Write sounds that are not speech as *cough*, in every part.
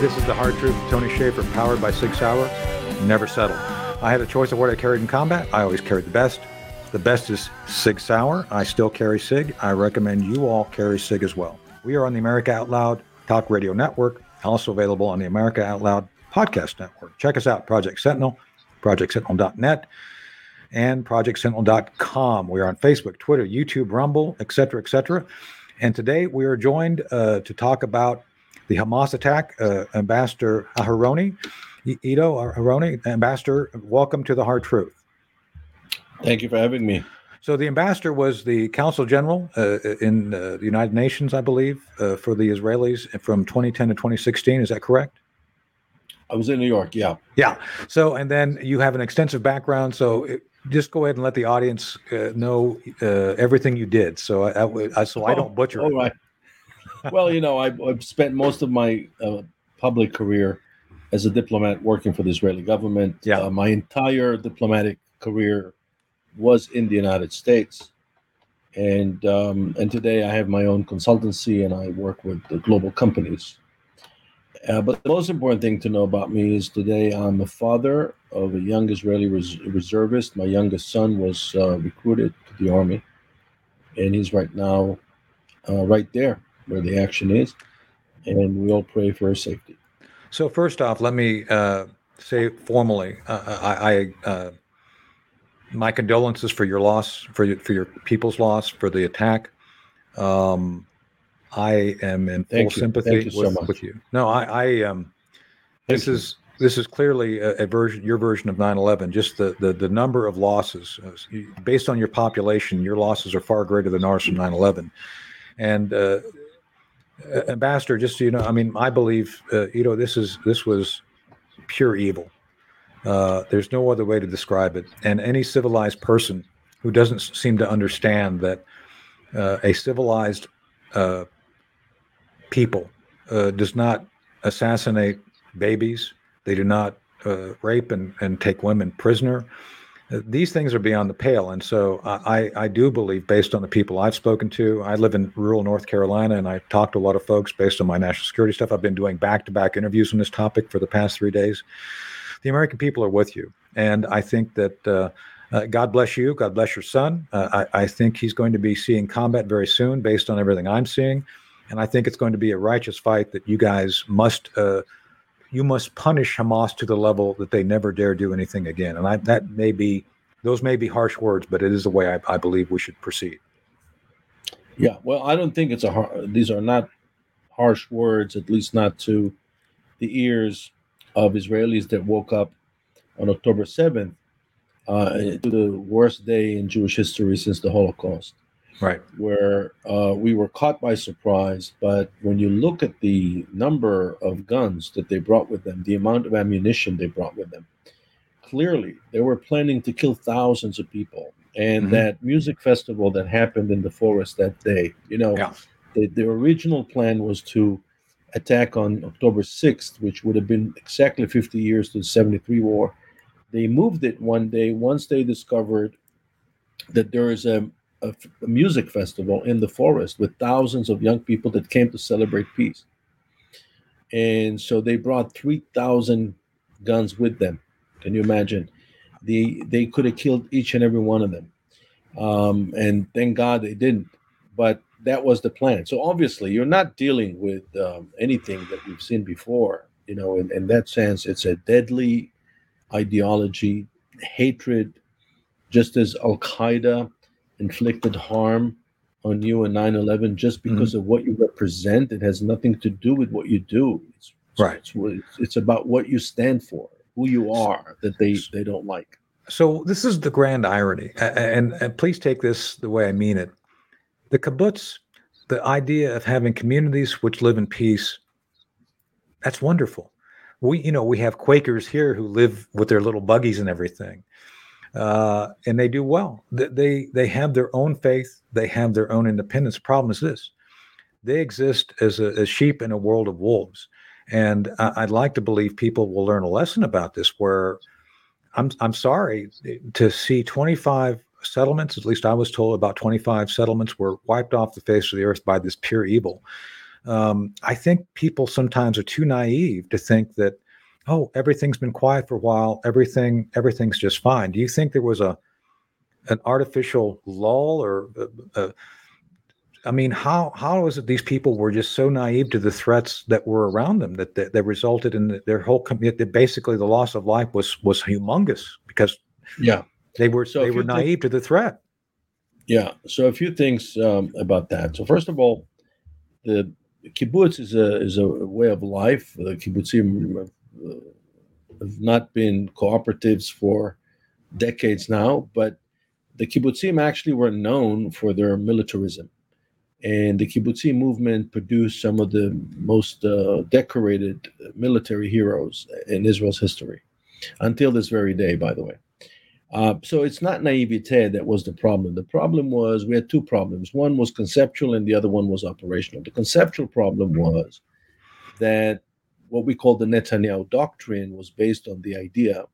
this is the hard truth Tony Shaffer, powered by Sig Sauer. Never settle. I had a choice of what I carried in combat. I always carried the best. The best is Sig Sauer. I still carry Sig. I recommend you all carry Sig as well. We are on the America Out Loud Talk Radio Network, also available on the America Out Loud Podcast Network. Check us out, Project Sentinel, projectsentinel.net, and projectsentinel.com. We are on Facebook, Twitter, YouTube, Rumble, etc., etc. And today we are joined uh, to talk about the Hamas attack. Uh, Ambassador Aharoni, Ido Aharoni, Ambassador, welcome to the Hard Truth. Thank you for having me. So the ambassador was the consul general uh, in uh, the United Nations, I believe, uh, for the Israelis from 2010 to 2016. Is that correct? I was in New York. Yeah. Yeah. So, and then you have an extensive background. So, it, just go ahead and let the audience uh, know uh, everything you did. So, I, I so I don't butcher. Oh, right. Well, you know, I've, I've, spent most of my uh, public career as a diplomat working for the Israeli government. Yeah. my entire diplomatic career was in the United States. And um, and today I have my own consultancy and I work with the global companies. Uh, but the most important thing to know about me is today I'm a father of a young Israeli res- reservist. My youngest son was uh, recruited to the army, and he's right now uh, right there where the action is, and we all pray for safety. So first off, let me uh, say formally, uh, I, I uh, my condolences for your loss, for your, for your people's loss, for the attack. Um, I am in full sympathy with, so with, you. No, I, I um, this you. is this is clearly a, a, version, your version of 9/11. Just the the the number of losses, uh, based on your population, your losses are far greater than ours from 9/11. And uh, ambassador, just so you know, I mean, I believe, uh, you know, this is this was pure evil. Uh, there's no other way to describe it. And any civilized person who doesn't seem to understand that uh, a civilized uh, people uh, does not assassinate babies, they do not uh, rape and, and take women prisoner. Uh, these things are beyond the pale. And so I, I do believe, based on the people I've spoken to, I live in rural North Carolina and I talk to a lot of folks based on my national security stuff. I've been doing back to back interviews on this topic for the past three days the American people are with you. And I think that uh, uh, God bless you. God bless your son. Uh, I, I, think he's going to be seeing combat very soon based on everything I'm seeing. And I think it's going to be a righteous fight that you guys must. You must punish Hamas to the level that they never dare do anything again. And I, that may be, those may be harsh words, but it is the way I, I believe we should proceed. Yeah, well, I don't think it's a hard, these are not harsh words, at least not to the ears of Israelis that woke up on October 7th uh, to the worst day in Jewish history since the Holocaust. Right. Where uh, we were caught by surprise. But when you look at the number of guns that they brought with them, the amount of ammunition they brought with them, clearly they were planning to kill thousands of people. And mm-hmm. that music festival that happened in the forest that day, you know, yeah. the, the original plan was to attack on October 6th, which would have been exactly 50 years to the 73 war. They moved it one day once they discovered that there is a, a, music festival in the forest with thousands of young people that came to celebrate peace. And so they brought 3,000 guns with them. Can you imagine? The, they could have killed each and every one of them. Um, and thank God they didn't. But that was the plan. So obviously, you're not dealing with um, anything that we've seen before. You know, in, in that sense, it's a deadly ideology, hatred, just as Al Qaeda inflicted harm on you in 9 11 just mm-hmm. because mm-hmm. of what you represent. It has nothing to do with what you do. It's, right. It's, it's about what you stand for, who you are that they, they don't like. So this is the grand irony, and, and please take this the way I mean it the kibbutz, the idea of having communities which live in peace, that's wonderful. We, you know, we have Quakers here who live with their little buggies and everything, uh, and they do well. They they have their own faith. They have their own independence. Problem is this: they exist as, a, as sheep in a world of wolves. And I, would like to believe people will learn a lesson about this. Where I'm I'm sorry to see 25 settlements, at least I was told about 25 settlements were wiped off the face of the earth by this pure evil. um, I think people sometimes are too naive to think that, oh, everything's been quiet for a while, everything everything's just fine. Do you think there was a an artificial lull, or uh, uh, I mean, how how is it these people were just so naive to the threats that were around them that that, that resulted in their whole community? Basically, the loss of life was was humongous because yeah they were So they were think- naive to the threat. Yeah. So a few things um, about that. So first of all, the kibbutz is a is a way of life. The kibbutzim have, uh, not been cooperatives for decades now, but the kibbutzim actually were known for their militarism, and the kibbutzim movement produced some of the most uh, decorated military heroes in Israel's history, until this very day, by the way. Uh, so it's not naivete that was the problem. The problem was we had two problems. One was conceptual, and the other one was operational. The conceptual problem was that what we call the Netanyahu doctrine was based on the idea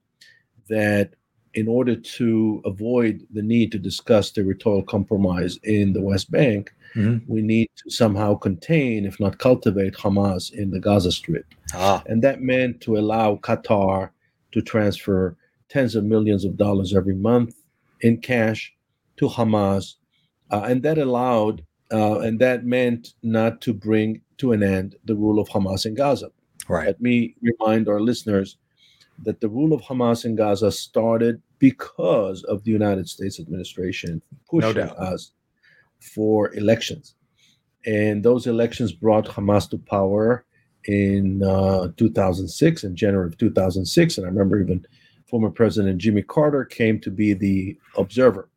that in order to avoid the need to discuss territorial compromise in the West Bank, Mhm. we need to somehow contain, if not cultivate, Hamas in the Gaza Strip. Ah, And that meant to allow Qatar to transfer tens of millions of dollars every month in cash to Hamas. Uh, and that allowed, uh, and that meant not to bring to an end the rule of Hamas in Gaza. Right. Let me remind our listeners that the rule of Hamas in Gaza started because of the United States administration pushing doubt. us for elections. And those elections brought Hamas to power in uh, 2006, in January of 2006. And I remember even former President Jimmy Carter came to be the observer.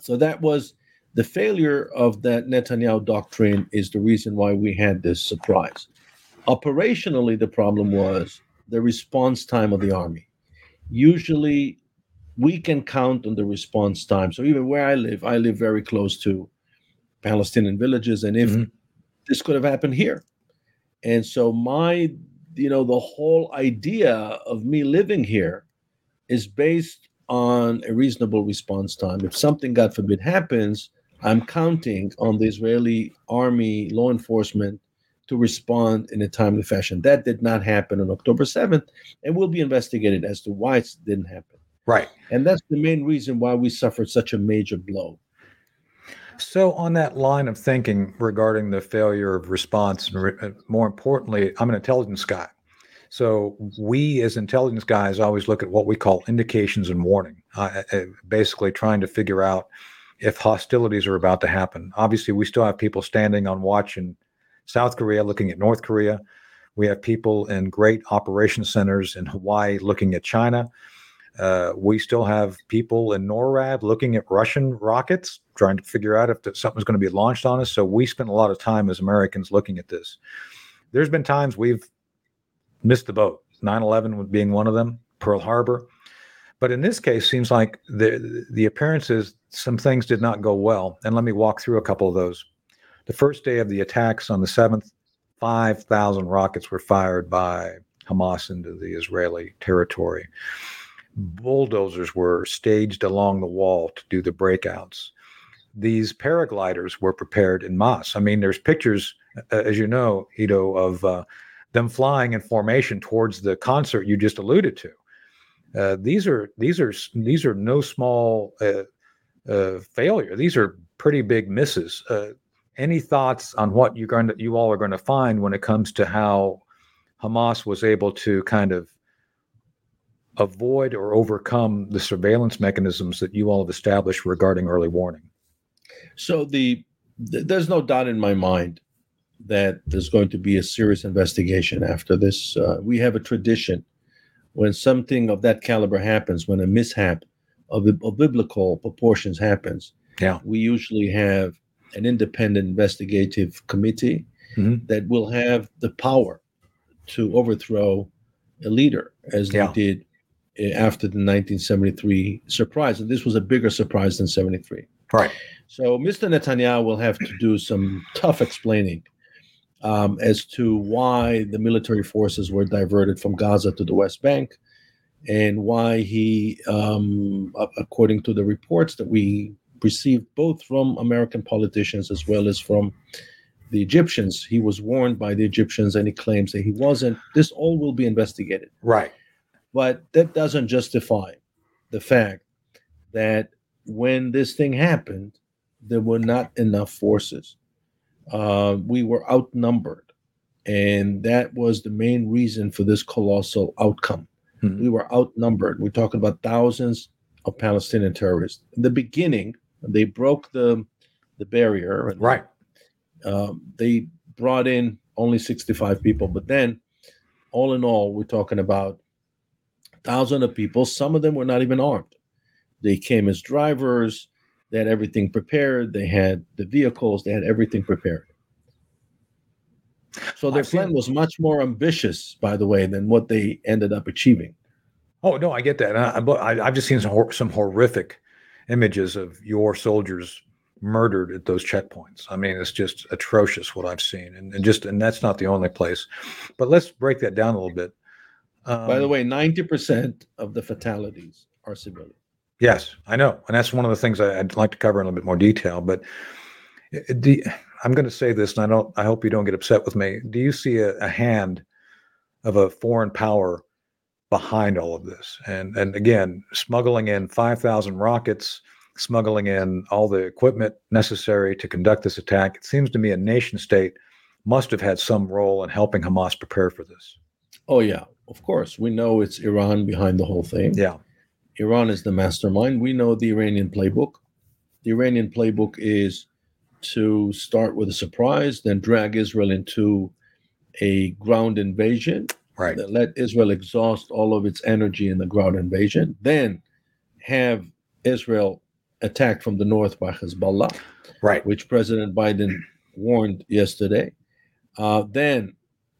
So that was the failure of that Netanyahu doctrine, is the reason why we had this surprise. Operationally, the problem was the response time of the army. Usually, we can count on the response time. So, even where I live, I live very close to Palestinian villages. And if Mhm. this could have happened here. And so, my, you know, the whole idea of me living here is based on a reasonable response time. If something, God forbid, happens, I'm counting on the Israeli army, law enforcement to respond in a timely fashion. That did not happen on October 7th and we'll be investigated as to why it didn't happen. Right. And that's the main reason why we suffered such a major blow. So, on that line of thinking regarding the failure of response, and re- uh, more importantly, I'm an intelligence guy. So, we as intelligence guys always look at what we call indications and warning, uh, uh, basically trying to figure out if hostilities are about to happen. Obviously, we still have people standing on watch in South Korea looking at North Korea. We have people in great operation centers in Hawaii looking at China. Uh, we still have people in NORAD looking at Russian rockets, trying to figure out if something's going to be launched on us. So we spend a lot of time as Americans looking at this. There's been times we've missed the boat, 9 11 being one of them, Pearl Harbor. But in this case, seems like the, the appearance is some things did not go well. And let me walk through a couple of those. The first day of the attacks on the 7th, 5,000 rockets were fired by Hamas into the Israeli territory bulldozers were staged along the wall to do the breakouts. These paragliders were prepared in mass. I mean, there's pictures, uh, as you know, Ido, of uh, them flying in formation towards the concert you just alluded to. Uh, these are these are these are no small uh, uh, failure. These are pretty big misses. Any thoughts on what you're going to you all are going to find when it comes to how Hamas was able to kind of avoid or overcome the surveillance mechanisms that you all have established regarding early warning? So the th- there's no doubt in my mind that there's going to be a serious investigation after this. Uh, we have a tradition when something of that caliber happens, when a mishap of, of biblical proportions happens. Yeah. we usually have an independent investigative committee Mhm. that will have the power to overthrow a leader, as Yeah. they did uh, after the 1973 surprise. And this was a bigger surprise than 73. Right. So Mr. Netanyahu will have to do some tough explaining um, as to why the military forces were diverted from Gaza to the West Bank, and why he, um, according to the reports that we received both from American politicians as well as from the Egyptians. He was warned by the Egyptians, and he claims that he wasn't. This all will be investigated. Right. But that doesn't justify the fact that when this thing happened, there were not enough forces. Uh, we were outnumbered. And that was the main reason for this colossal outcome. Mhm. We were outnumbered. We're talking about thousands of Palestinian terrorists. In the beginning, they broke the the barrier. And, Right. um, they brought in only 65 people, but then, all in all, we're talking about thousands of people. Some of them were not even armed. They came as drivers. They had everything prepared. They had the vehicles. They had everything prepared. So their I've seen- plan was much more ambitious, by the way, than what they ended up achieving. Oh no, I get that. I, but I, I've just seen some some horrific images of your soldiers murdered at those checkpoints. I mean, it's just atrocious what I've seen, and, and just and that's not the only place. But let's break that down a little bit. Um, by the way, 90% of the fatalities are civilian. Yes, I know, and that's one of the things I, I'd like to cover in a little bit more detail. But uh, do, I'm going to say this, and I don't. I hope you don't get upset with me. Do you see a, a hand of a foreign power behind all of this? And and again, smuggling in 5,000 rockets, smuggling in all the equipment necessary to conduct this attack. It seems to me a nation state must have had some role in helping Hamas prepare for this. Oh, yeah, of course. We know it's Iran behind the whole thing. Yeah, Iran is the mastermind. We know the Iranian playbook. The Iranian playbook is to start with a surprise, then drag Israel into a ground invasion, right. then let Israel exhaust all of its energy in the ground invasion, then have Israel attacked from the north by Hezbollah, Right. which President Biden warned yesterday. Uh, then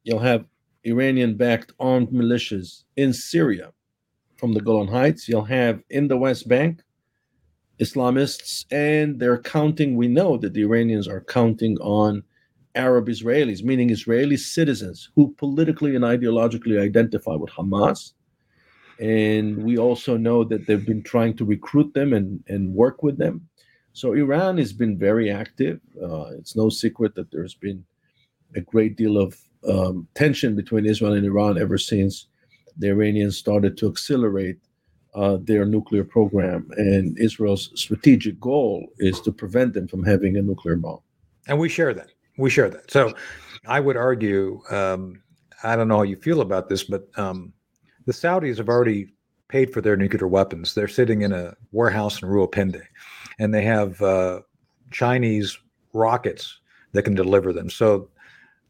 you'll have Iranian backed armed militias in Syria from the Golan Heights. You'll have in the West Bank Islamists, and they're counting. We know that the Iranians are counting on Arab Israelis, meaning Israeli citizens who politically and ideologically identify with Hamas. And we also know that they've been trying to recruit them and, and work with them. So Iran has been very active. Uh, it's no secret that there's been a great deal of um, tension between Israel and Iran ever since the Iranians started to accelerate uh, their nuclear program. And Israel's strategic goal is to prevent them from having a nuclear bomb. And we share that. We share that. So I would argue, um, I don't know how you feel about this, but um, the Saudis have already paid for their nuclear weapons. They're sitting in a warehouse in Rawalpindi, and they have uh, Chinese rockets that can deliver them. So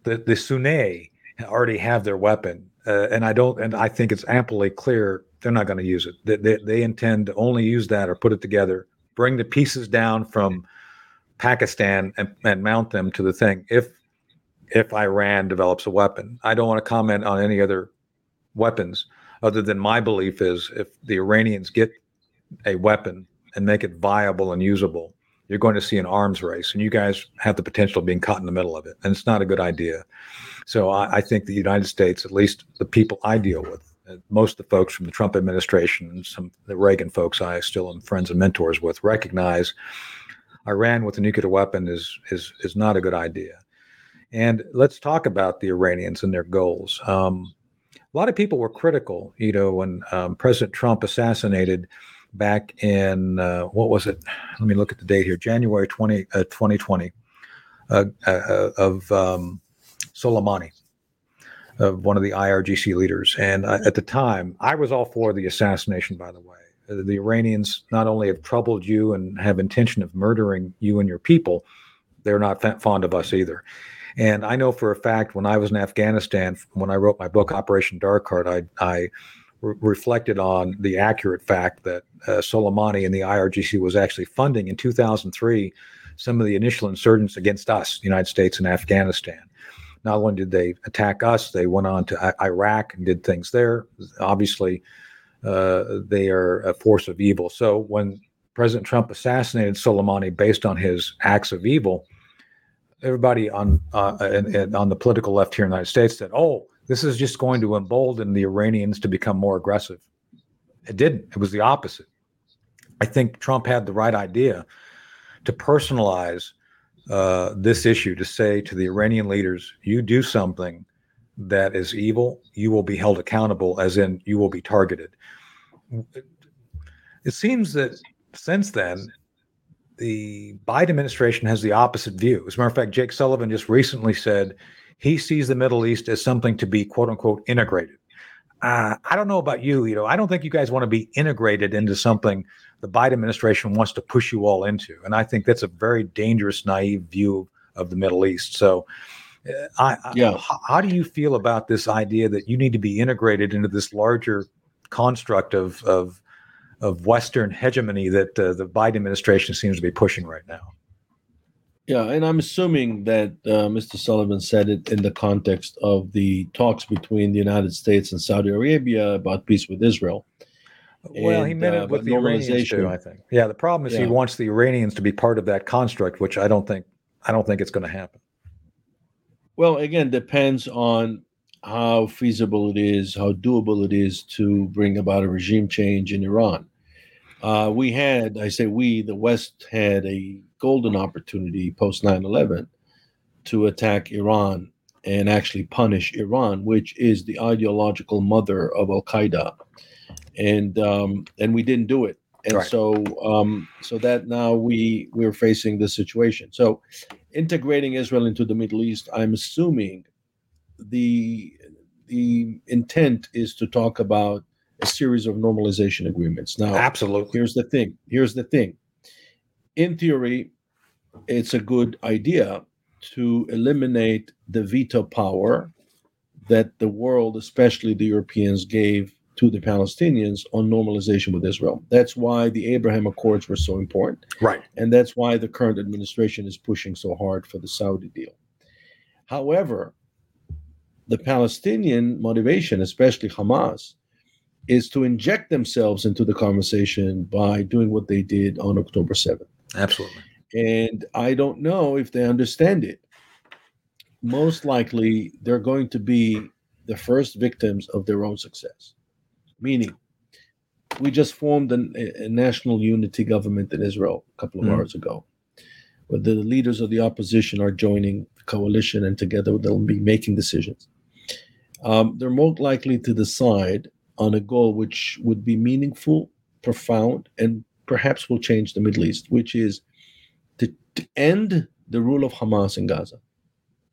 the the Sunni already have their weapon, uh, and I don't, and I think it's amply clear they're not going to use it. They, they, they intend to only use that or put it together, bring the pieces down from Pakistan and, and mount them to the thing. If if Iran develops a weapon, I don't want to comment on any other weapons other than my belief is if the Iranians get a weapon and make it viable and usable, you're going to see an arms race, and you guys have the potential of being caught in the middle of it, and it's not a good idea. So I, I think the United States, at least the people I deal with, uh, most of the folks from the Trump administration and some the Reagan folks I still am friends and mentors with, recognize Iran with a nuclear weapon is is is not a good idea. And let's talk about the Iranians and their goals. Um, a lot of people were critical, you know, when um, President Trump assassinated back in uh, what was it? Let me look at the date here, January 20, uh, 2020, uh, uh, of um, Soleimani, of one of the IRGC leaders. And I, at the time, I was all for the assassination. By the way, Uh, the Iranians not only have troubled you and have intention of murdering you and your people, they're not fa- fond of us either. And I know for a fact when I was in Afghanistan, when I wrote my book Operation Dark Heart, I, I re- reflected on the accurate fact that uh, Soleimani and the IRGC was actually funding in 2003 some of the initial insurgents against us, the United States and Afghanistan. Not only did they attack us, they went on to I- Iraq and did things there. Obviously, uh, they are a force of evil. So when President Trump assassinated Soleimani based on his acts of evil, everybody on uh, and, and on the political left here in the United States said, "Oh, this is just going to embolden the Iranians to become more aggressive." It didn't. It was the opposite. I think Trump had the right idea to personalize uh, this issue to say to the Iranian leaders, you do something that is evil, you will be held accountable, as in you will be targeted. It seems that since then, the Biden administration has the opposite view. As a matter of fact, Jake Sullivan just recently said he sees the Middle East as something to be quote unquote integrated. Uh, I don't know about you, you know, I don't think you guys want to be integrated into something the Biden administration wants to push you all into. And I think that's a very dangerous, naive view of the Middle East. So, I, yeah. How, how do you feel about this idea that you need to be integrated into this larger construct of, of of Western hegemony that uh, the Biden administration seems to be pushing right now. Yeah, and I'm assuming that uh, Mr. Sullivan said it in the context of the talks between the United States and Saudi Arabia about peace with Israel. Well, and, he meant it uh, with the Iranians too, I think. Yeah, the problem is yeah. he wants the Iranians to be part of that construct, which I don't think I don't think it's going to happen. Well, again, depends on how feasible it is, how doable it is to bring about a regime change in Iran. Uh, we had, I say we, the West had a golden opportunity post 9 11 to attack Iran and actually punish Iran, which is the ideological mother of Al Qaeda. And um, and we didn't do it. And right. so um, so that now we we're facing this situation. So integrating Israel into the Middle East, I'm assuming the the intent is to talk about a series of normalization agreements. Now, absolutely. Here's the thing. Here's the thing. In theory, it's a good idea to eliminate the veto power that the world, especially the Europeans, gave to the Palestinians on normalization with Israel. That's why the Abraham Accords were so important. Right. And that's why the current administration is pushing so hard for the Saudi deal. However, the Palestinian motivation, especially Hamas, is to inject themselves into the conversation by doing what they did on October 7th. Absolutely. And I don't know if they understand it. Most likely, they're going to be the first victims of their own success. Meaning, we just formed an, a national unity government in Israel a couple of mm. hours ago, where the leaders of the opposition are joining the coalition, and together they'll be making decisions. Um, they're more likely to decide on a goal which would be meaningful, profound, and perhaps will change the Middle East, which is to, to end the rule of Hamas in Gaza.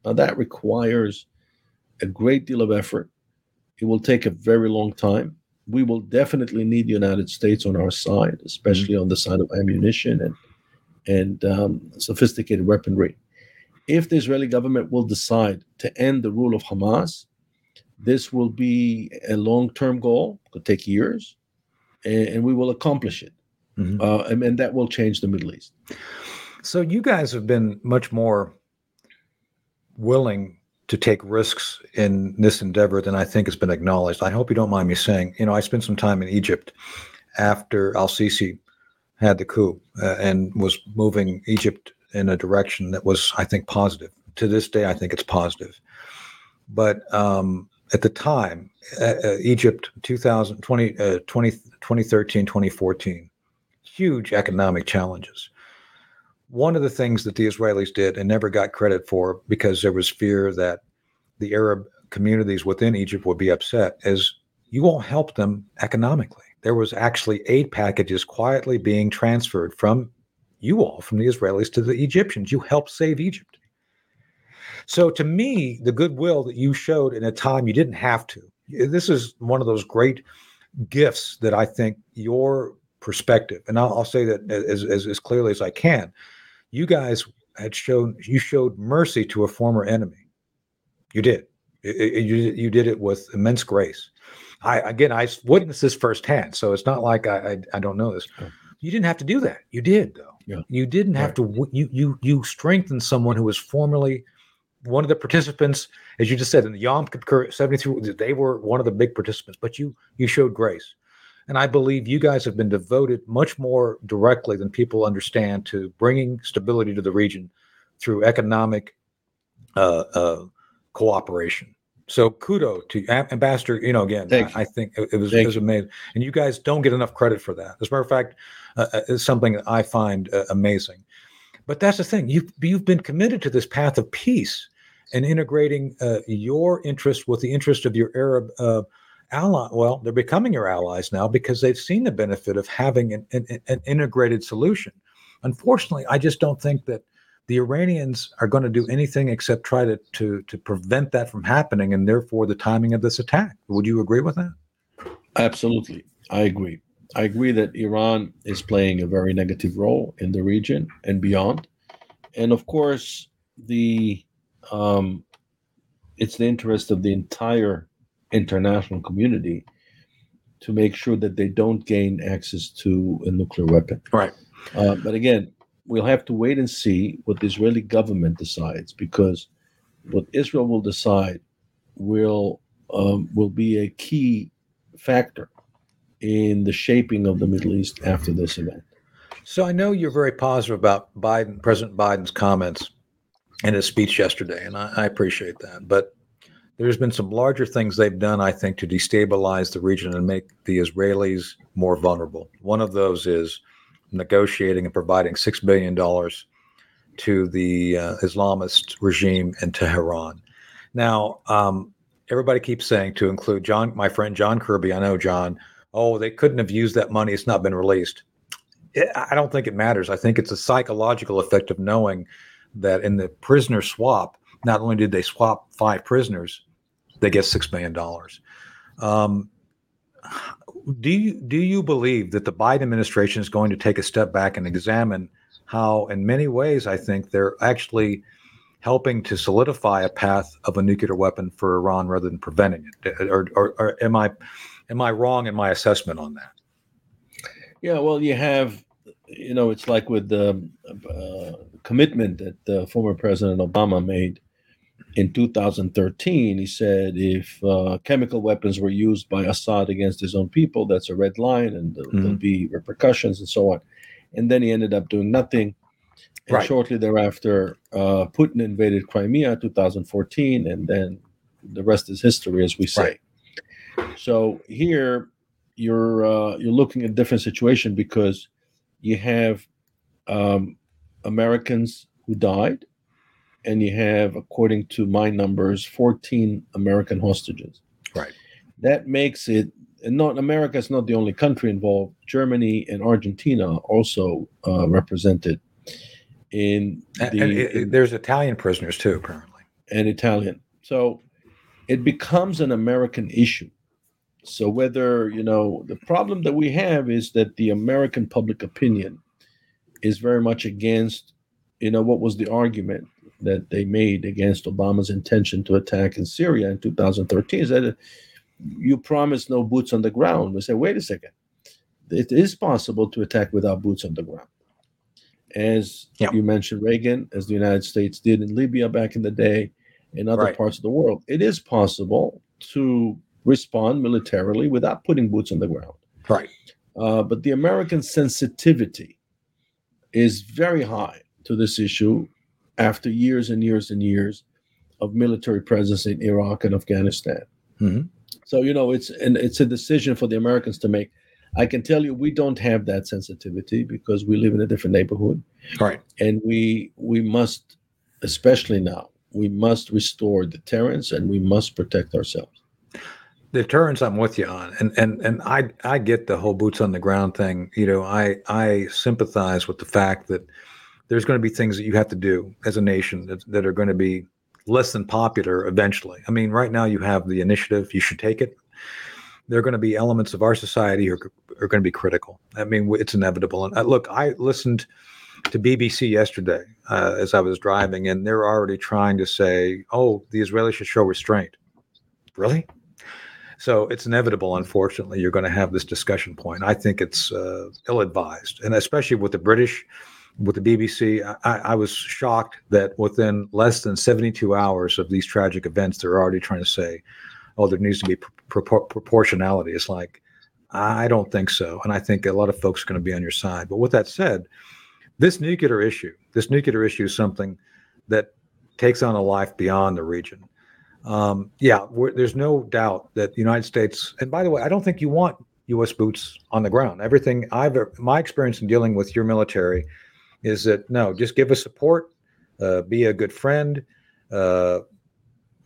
Now, that requires a great deal of effort. It will take a very long time. We will definitely need the United States on our side, especially on the side of ammunition and and um, sophisticated weaponry. If the Israeli government will decide to end the rule of Hamas, this will be a long-term goal. Could take years, and, and we will accomplish it. Mm-hmm. Uh, and, and that will change the Middle East. So you guys have been much more willing to take risks in this endeavor than I think has been acknowledged. I hope you don't mind me saying, you know, I spent some time in Egypt after Al Sisi had the coup uh, and was moving Egypt in a direction that was, I think, positive. To this day, I think it's positive. But um, at the time, uh, uh, Egypt 2020, uh, 20, 2013, 2014, huge economic challenges. One of the things that the Israelis did and never got credit for because there was fear that the Arab communities within Egypt would be upset is you all helped them economically. There was actually aid packages quietly being transferred from you all, from the Israelis to the Egyptians. You helped save Egypt. So to me, the goodwill that you showed in a time you didn't have to, this is one of those great gifts that I think your perspective, and I'll, I'll say that as, as, as clearly as I can, you guys had shown, you showed mercy to a former enemy. You did. It, it, you, you did it with immense grace. I, again, I witnessed this firsthand, so it's not like I, I, I don't know this. You didn't have to do that. You did though. Yeah. You didn't have right. to. You you you strengthened someone who was formerly one of the participants, as you just said, in the Yom Kippur 73, they were one of the big participants, but you you showed grace. And I believe you guys have been devoted much more directly than people understand to bringing stability to the region through economic uh, uh, cooperation. So kudo to Ambassador. You know, again, I, I, think it, was, it was amazing, and you guys don't get enough credit for that. As a matter of fact, uh, uh it's something that I find uh, amazing. But that's the thing. You've you've been committed to this path of peace and integrating uh, your interest with the interest of your Arab uh, ally. Well, they're becoming your allies now because they've seen the benefit of having an, an, an integrated solution. Unfortunately, I just don't think that the Iranians are going to do anything except try to, to to prevent that from happening, and therefore the timing of this attack. Would you agree with that? Absolutely, I agree. I agree that Iran is playing a very negative role in the region and beyond, and of course, the um, it's the interest of the entire international community to make sure that they don't gain access to a nuclear weapon. Right. Uh, but again, we'll have to wait and see what the Israeli government decides because what Israel will decide will um, will be a key factor in the shaping of the Middle East after this event. So I know you're very positive about Biden, President Biden's comments in his speech yesterday, and I, I appreciate that. But there's been some larger things they've done, I think, to destabilize the region and make the Israelis more vulnerable. One of those is negotiating and providing six billion dollars to the uh, Islamist regime in Tehran. Now, um, everybody keeps saying to include John, my friend John Kirby. I know John. Oh, they couldn't have used that money. It's not been released. It, I don't think it matters. I think it's a psychological effect of knowing that in the prisoner swap, not only did they swap five prisoners, they get six million dollars. Um, do you do you believe that the Biden administration is going to take a step back and examine how, in many ways, I think they're actually helping to solidify a path of a nuclear weapon for Iran rather than preventing it? Or, or, or am I am I wrong in my assessment on that? Yeah, well, you have, you know, it's like with the uh, commitment that uh, former President Obama made in 2013, he said if uh, chemical weapons were used by Assad against his own people, that's a red line and there'll, mm-hmm. there'll be repercussions and so on. And then he ended up doing nothing. And right. shortly thereafter, uh, Putin invaded Crimea 2014, and then the rest is history, as we say. Right. So here, you're uh, you're looking at a different situation because you have um, Americans who died and you have, according to my numbers, 14 American hostages. Right. That makes it, and not America is not the only country involved. Germany and Argentina also uh, represented in the. And, and it, in, there's Italian prisoners too, apparently. And Italian. So it becomes an American issue. So whether you know the problem that we have is that the American public opinion is very much against you know what was the argument that they made against Obama's intention to attack in Syria in 2013 is that you promised no boots on the ground. We say, wait a second, it is possible to attack without boots on the ground. As yeah. you mentioned, Reagan, as the United States did in Libya back in the day, in other right. parts of the world, it is possible to respond militarily without putting boots on the ground. Right. Uh, but the American sensitivity is very high to this issue after years and years and years of military presence in Iraq and Afghanistan. Mm-hmm. So you know, it's and it's a decision for the Americans to make. I can tell you, we don't have that sensitivity because we live in a different neighborhood, right? And we we must, especially now, we must restore deterrence and we must protect ourselves. Deterrence, I'm with you on, and and and I I get the whole boots on the ground thing. You know, I I sympathize with the fact that there's going to be things that you have to do as a nation that, that are going to be less than popular eventually. I mean, right now you have the initiative, you should take it. There are going to be elements of our society are, are going to be critical. I mean, it's inevitable. And uh, look, I listened to BBC yesterday uh, as I was driving, and they're already trying to say, oh, the Israelis should show restraint. Really? So it's inevitable, unfortunately, you're going to have this discussion point. I think it's uh, ill advised, and especially with the British with the BBC, I, I, was shocked that within less than 72 hours of these tragic events, they're already trying to say, oh, there needs to be propor- proportionality. It's like, I don't think so. And I think a lot of folks are going to be on your side. But with that said, this nuclear issue, this nuclear issue is something that takes on a life beyond the region. Um, yeah, there's no doubt that the United States, and by the way, I don't think you want U.S. boots on the ground. Everything I've, my experience in dealing with your military is that no, just give us support, uh, be a good friend, uh,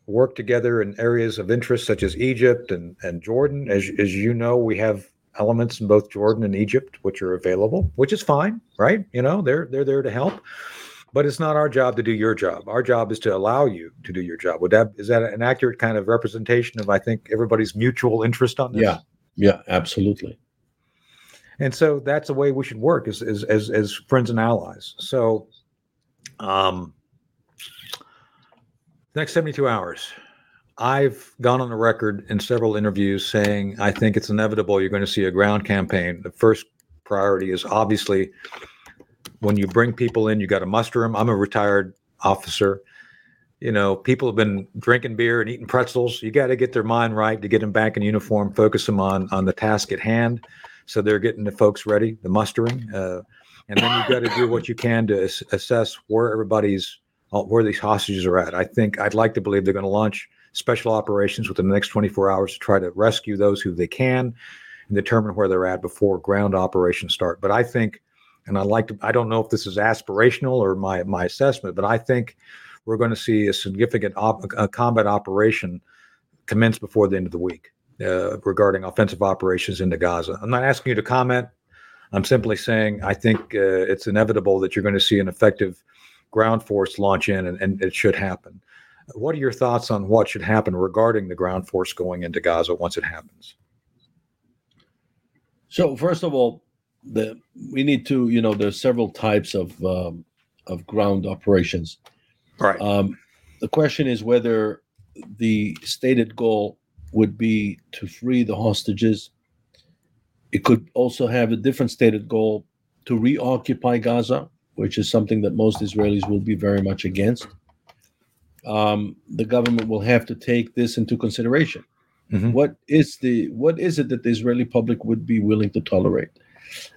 work together in areas of interest such as Egypt and, and Jordan. As, as you know, we have elements in both Jordan and Egypt which are available, which is fine, right? You know, they're they're there to help. But it's not our job to do your job. Our job is to allow you to do your job. Would that is that an accurate kind of representation of I think everybody's mutual interest on this? Yeah, yeah, absolutely. And so that's the way we should work as as as, as friends and allies. So um next 72 hours. I've gone on the record in several interviews saying I think it's inevitable you're going to see a ground campaign. The first priority is obviously when you bring people in, you got to muster them. I'm a retired officer. You know, people have been drinking beer and eating pretzels. You got to get their mind right to get them back in uniform, focus them on on the task at hand. So they're getting the folks ready, the mustering, uh, and then you've got to do what you can to ass- assess where everybody's uh, where these hostages are at. I think I'd like to believe they're going to launch special operations within the next 24 hours to try to rescue those who they can and determine where they're at before ground operations start. But I think, and I like to, I don't know if this is aspirational or my my assessment, but I think we're going to see a significant op, a combat operation commence before the end of the week uh, regarding offensive operations into Gaza. I'm not asking you to comment. I'm simply saying I think uh, it's inevitable that you're going to see an effective ground force launch in, and, and it should happen. What are your thoughts on what should happen regarding the ground force going into Gaza once it happens? So first of all, the we need to you know there's several types of um, of ground operations. Right. Um, the question is whether the stated goal would be to free the hostages. It could also have a different stated goal to reoccupy Gaza, which is something that most Israelis will be very much against. Um, the government will have to take this into consideration. Mhm. What is the what is it that the Israeli public would be willing to tolerate?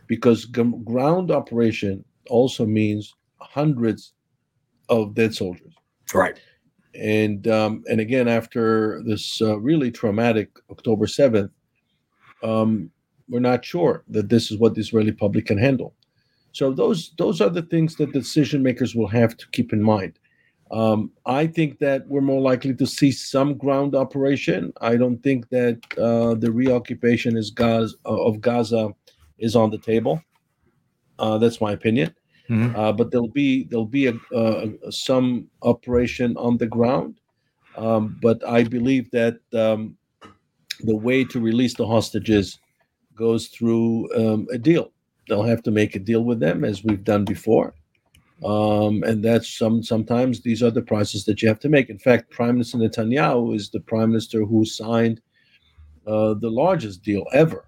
Because g- ground operation also means hundreds of dead soldiers Right. And um, and again after this uh, really traumatic October seventh, um, we're not sure that this is what the Israeli public can handle. So those those are the things that decision makers will have to keep in mind. Um, I think that we're more likely to see some ground operation. I don't think that uh, the reoccupation is Gaza, of Gaza is on the table. Uh, that's my opinion. Mhm. Uh, but there'll be there'll be a, some operation on the ground. Um, but I believe that um, the way to release the hostages goes through um, a deal. They'll have to make a deal with them, as we've done before. Um, and that's some sometimes these are the prices that you have to make. In fact, Prime Minister Netanyahu is the prime minister who signed uh, the largest deal ever.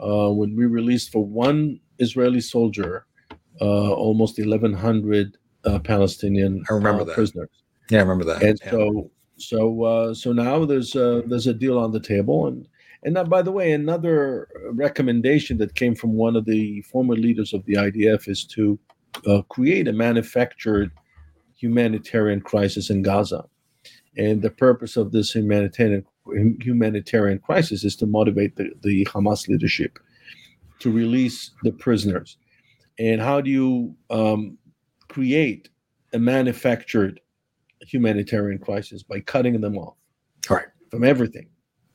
Uh, when we released for one Israeli soldier almost 1,100 uh, Palestinian I remember uh, that. prisoners, Yeah, I remember that. and Yeah. so so uh, so now there's a, there's a deal on the table, and and now, by the way, another recommendation that came from one of the former leaders of the IDF is to uh, create a manufactured humanitarian crisis in Gaza, and the purpose of this humanitarian humanitarian crisis is to motivate the, the Hamas leadership to release the prisoners. And how do you um, create a manufactured humanitarian crisis by cutting them off Right. from everything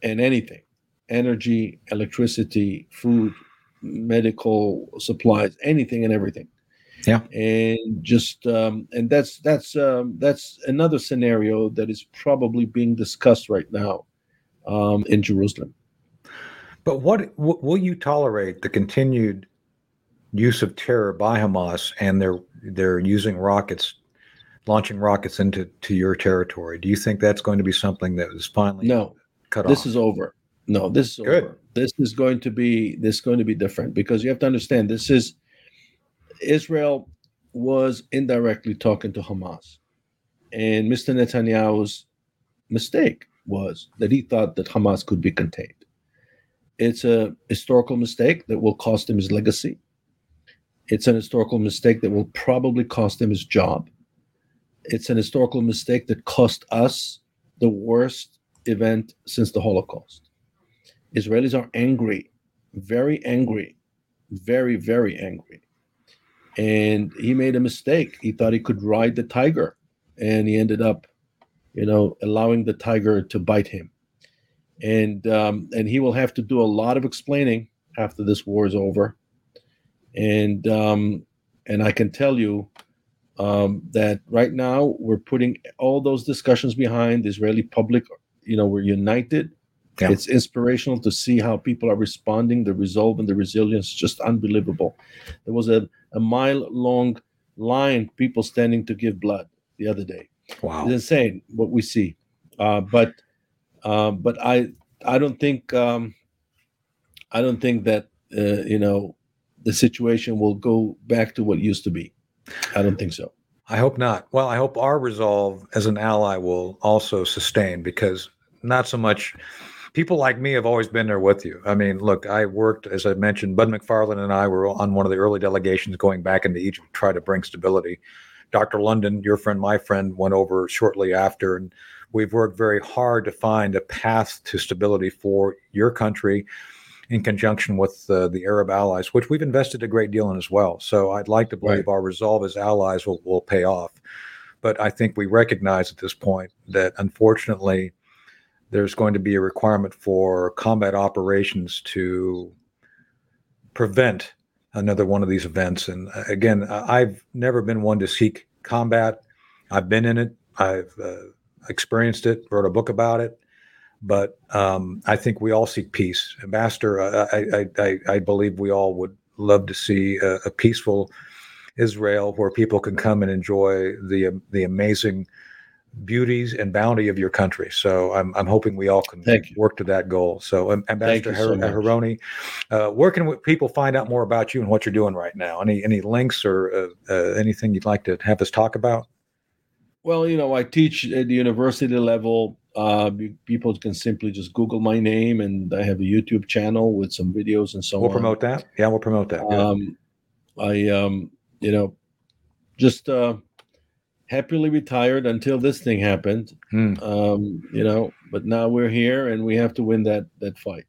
and anything energy, electricity, food, medical supplies, anything and everything. Yeah. And just um, and that's that's um, that's another scenario that is probably being discussed right now um, in Jerusalem. But what w- will you tolerate the continued use of terror by Hamas and they're they're using rockets, launching rockets into to your territory? Do you think that's going to be something that is finally No, cut this off? is over. No, this is Good. over. This is going to be this is going to be different because you have to understand this is Israel was indirectly talking to Hamas. And Mr. Netanyahu's mistake was that he thought that Hamas could be contained. It's a historical mistake that will cost him his legacy. It's an historical mistake that will probably cost him his job. It's an historical mistake that cost us the worst event since the Holocaust. Israelis are angry, very angry, very, very angry. and he made a mistake. He thought he could ride the tiger, and he ended up, you know, allowing the tiger to bite him. And um, and he will have to do a lot of explaining after this war is over. And um, and I can tell you um, that right now we're putting all those discussions behind the Israeli public. You know, we're united. Yeah. It's inspirational to see how people are responding. The resolve and the resilience, just unbelievable. There was a, a mile long line, people standing to give blood the other day. Wow. It's insane what we see. Uh, but uh, but I I don't think um, I don't think that uh, you know the situation will go back to what used to be. I don't think so. I hope not. Well, I hope our resolve as an ally will also sustain because not so much people like me have always been there with you. I mean, look, I worked, as I mentioned, Bud McFarlane and I were on one of the early delegations going back into Egypt to try to bring stability. Dr. London, your friend, my friend, went over shortly after, and we've worked very hard to find a path to stability for your country in conjunction with uh, the Arab allies, which we've invested a great deal in as well. So I'd like to believe Right. our resolve as allies will, will pay off. But I think we recognize at this point that unfortunately, there's going to be a requirement for combat operations to prevent another one of these events. And uh, again, I've never been one to seek combat. I've been in it. I've uh, experienced it. Wrote a book about it. But um, I think we all seek peace. Ambassador, I, I, I, I believe we all would love to see a, a peaceful Israel where people can come and enjoy the the amazing beauties and bounty of your country. So I'm, I'm hoping we all can work to that goal. So um, Ambassador you so. Haroni, uh, where can people find out more about you and what you're doing right now? Any any links or uh, uh, anything you'd like to have us talk about? Well, you know, I teach at the university level. Uh, be- people can simply just Google my name, and I have a YouTube channel with some videos and so We'll on. promote that. Yeah, we'll promote that. Um, I, um, you know, just uh, happily retired until this thing happened. Hmm. Um, you know, but now we're here, and we have to win that that fight.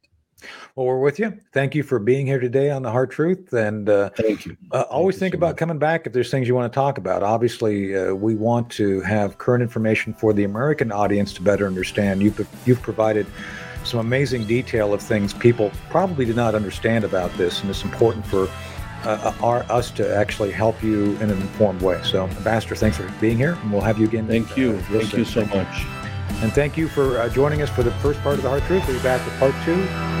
Well, we're with you. Thank you for being here today on the Hard Truth, and uh, Thank you. Uh, always you think so about much. coming back if there's things you want to talk about. Obviously, uh, we want to have current information for the American audience to better understand. You've you've provided some amazing detail of things people probably did not understand about this, and it's important for uh, our us to actually help you in an informed way. So, Ambassador, thanks for being here, and we'll have you again. Thank you. uh, real Thank you so much. And thank you for uh, joining us for the first part of the Hard Truth. We'll be back with part two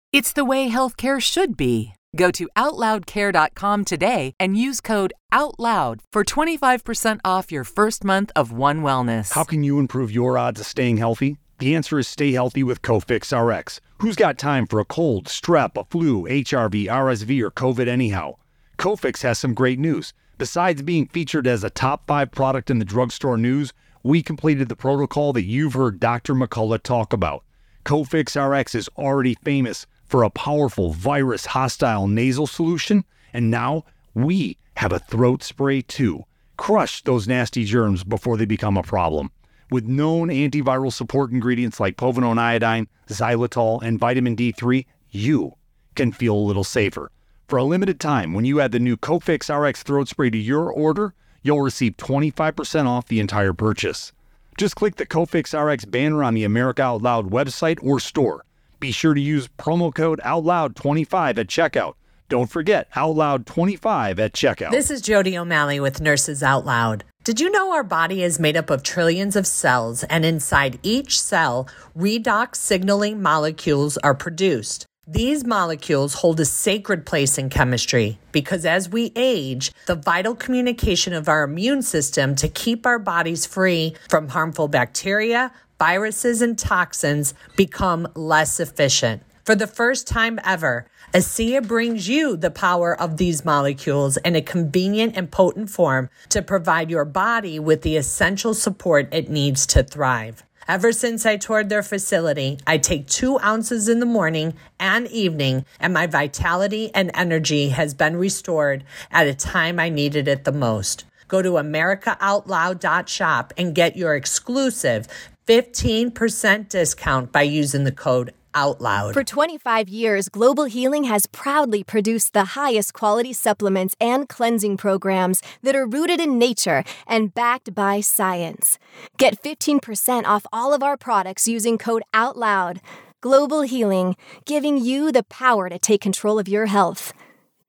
It's the way healthcare should be. Go to OutLoudCare.com today and use code OUTLOUD for 25% off your first month of One Wellness. How can you improve your odds of staying healthy? The answer is stay healthy with Cofix RX. Who's got time for a cold, strep, a flu, HRV, RSV, or COVID anyhow? Cofix has some great news. Besides being featured as a top five product in the drugstore news, we completed the protocol that you've heard Dr. McCullough talk about. Cofix RX is already famous for a powerful virus hostile nasal solution, and now we have a throat spray too. Crush those nasty germs before they become a problem. With known antiviral support ingredients like povidone iodine, xylitol, and vitamin D3, you can feel a little safer. For a limited time, when you add the new Cofix RX throat spray to your order, you'll receive 25% off the entire purchase. Just click the Cofix RX banner on the America Out Loud website or store. Be sure to use promo code OUTLOUD25 at checkout. Don't forget OUTLOUD25 at checkout. This is Jody O'Malley with Nurses Out Loud. Did you know our body is made up of trillions of cells, and inside each cell, redox signaling molecules are produced? These molecules hold a sacred place in chemistry because as we age, the vital communication of our immune system to keep our bodies free from harmful bacteria, viruses, and toxins become less efficient. For the first time ever, ASEA brings you the power of these molecules in a convenient and potent form to provide your body with the essential support it needs to thrive. Ever since I toured their facility, I take two ounces in the morning and evening, and my vitality and energy has been restored at a time I needed it the most. Go to AmericaOutloud.shop and get your exclusive 15% discount by using the code OUTLOUD. For 25 years, Global Healing has proudly produced the highest quality supplements and cleansing programs that are rooted in nature and backed by science. Get 15% off all of our products using code OUTLOUD. Global Healing, giving you the power to take control of your health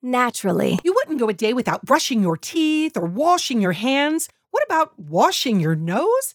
naturally. You wouldn't go a day without brushing your teeth or washing your hands. What about washing your nose?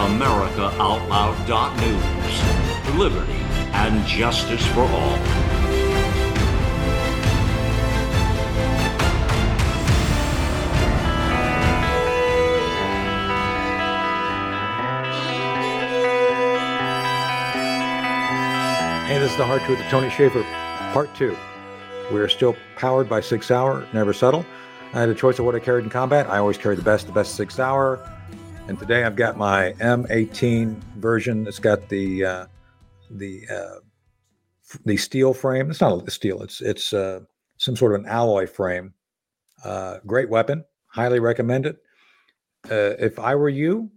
AmericaOutloud.news. Liberty and justice for all. Hey, this is the hard truth of Tony Shaffer, part two. We are still powered by Sig Sauer, never settle. I had a choice of what I carried in combat. I always carry the best, the best Sig Sauer. And today I've got my M18 version. It's got the uh, the uh, the steel frame. It's not a steel. It's it's uh, some sort of an alloy frame. Uh, great weapon. Highly recommend it. Uh, if I were you,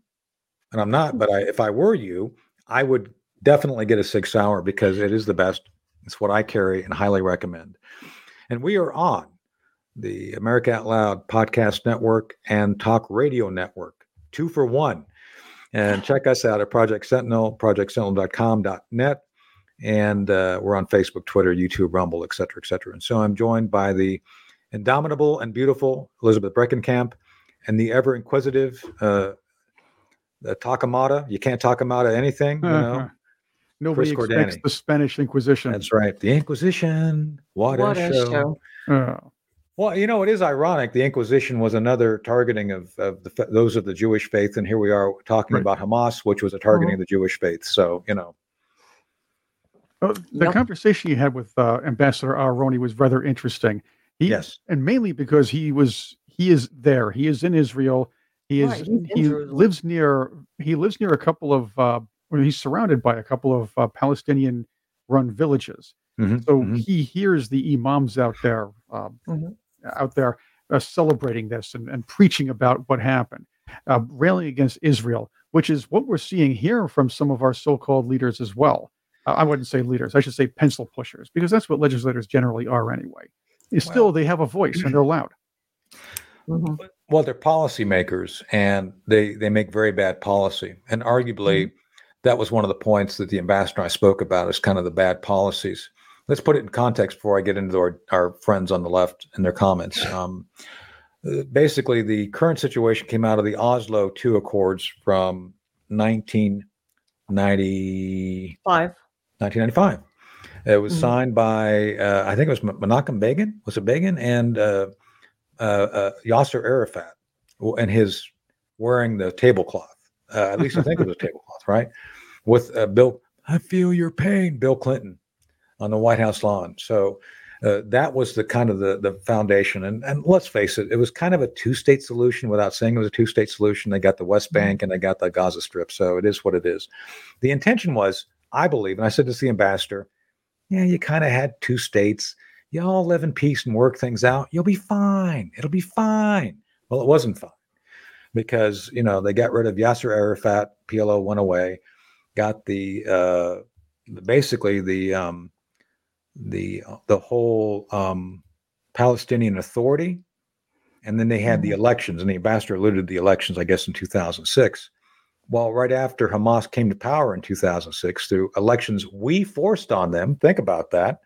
and I'm not, but I, if I were you, I would definitely get a Sig Sauer because it is the best. It's what I carry and highly recommend. And we are on the America Out Loud podcast network and talk radio network two for one. And check us out at Project Sentinel, projectsentinel.com.net. And uh, we're on Facebook, Twitter, YouTube, Rumble, et cetera, et cetera. And so I'm joined by the indomitable and beautiful Elizabeth Breckenkamp and the ever inquisitive uh, the Takamata. You can't talk him out of anything, you know. Uh-huh. Nobody Chris expects Cordani. the Spanish Inquisition. That's right. The Inquisition. What, What a, a show. show. Oh. Well, you know, it is ironic. The Inquisition was another targeting of, of the, those of the Jewish faith, and here we are talking Right. about Hamas, which was a targeting of the Jewish faith. So, you know, Uh, the Yep. conversation you had with uh, Ambassador Aharoni was rather interesting. He, yes, and mainly because he was he is there. He is in Israel. He is Right, he Jerusalem. lives near he lives near a couple of uh, or he's surrounded by a couple of uh, Palestinian run villages. Mhm, So mhm. he hears the imams out there uh, Mhm. Out there uh, celebrating this and, and preaching about what happened, uh, railing against Israel, which is what we're seeing here from some of our so-called leaders as well. Uh, I wouldn't say leaders; I should say pencil pushers, because that's what legislators generally are anyway. Is still they have a voice and they're loud. Mhm. well, they're policymakers, and they they make very bad policy. And arguably, that was one of the points that the ambassador I spoke about is kind of the bad policies. Let's put it in context before I get into our, our friends on the left and their comments. Um, uh, basically, the current situation came out of the Oslo II Accords from 1990, Five. 1995. It was Mhm. signed by, uh, I think it was Menachem Begin. Was it Begin and uh, uh, uh, Yasser Arafat, and his wearing the tablecloth. Uh, at least I think it was a *laughs* tablecloth, right? With uh, Bill, I feel your pain, Bill Clinton, on the White House lawn. So uh, that was the kind of the the foundation. And and let's face it, it was kind of a two state solution without saying it was a two state solution. They got the West Bank and they got the Gaza Strip. So it is what it is. The intention was, I believe, and I said this to the ambassador, yeah, you kind of had two states. y'all live in peace and work things out. You'll be fine. It'll be fine. Well, it wasn't fine because you know they got rid of Yasser Arafat. PLO went away. Got the uh, basically the um, the the whole um, Palestinian Authority, and then they had the elections. And the ambassador alluded to the elections, I guess, in 2006. Well, right after Hamas came to power in 2006 through elections we forced on them. Think about that.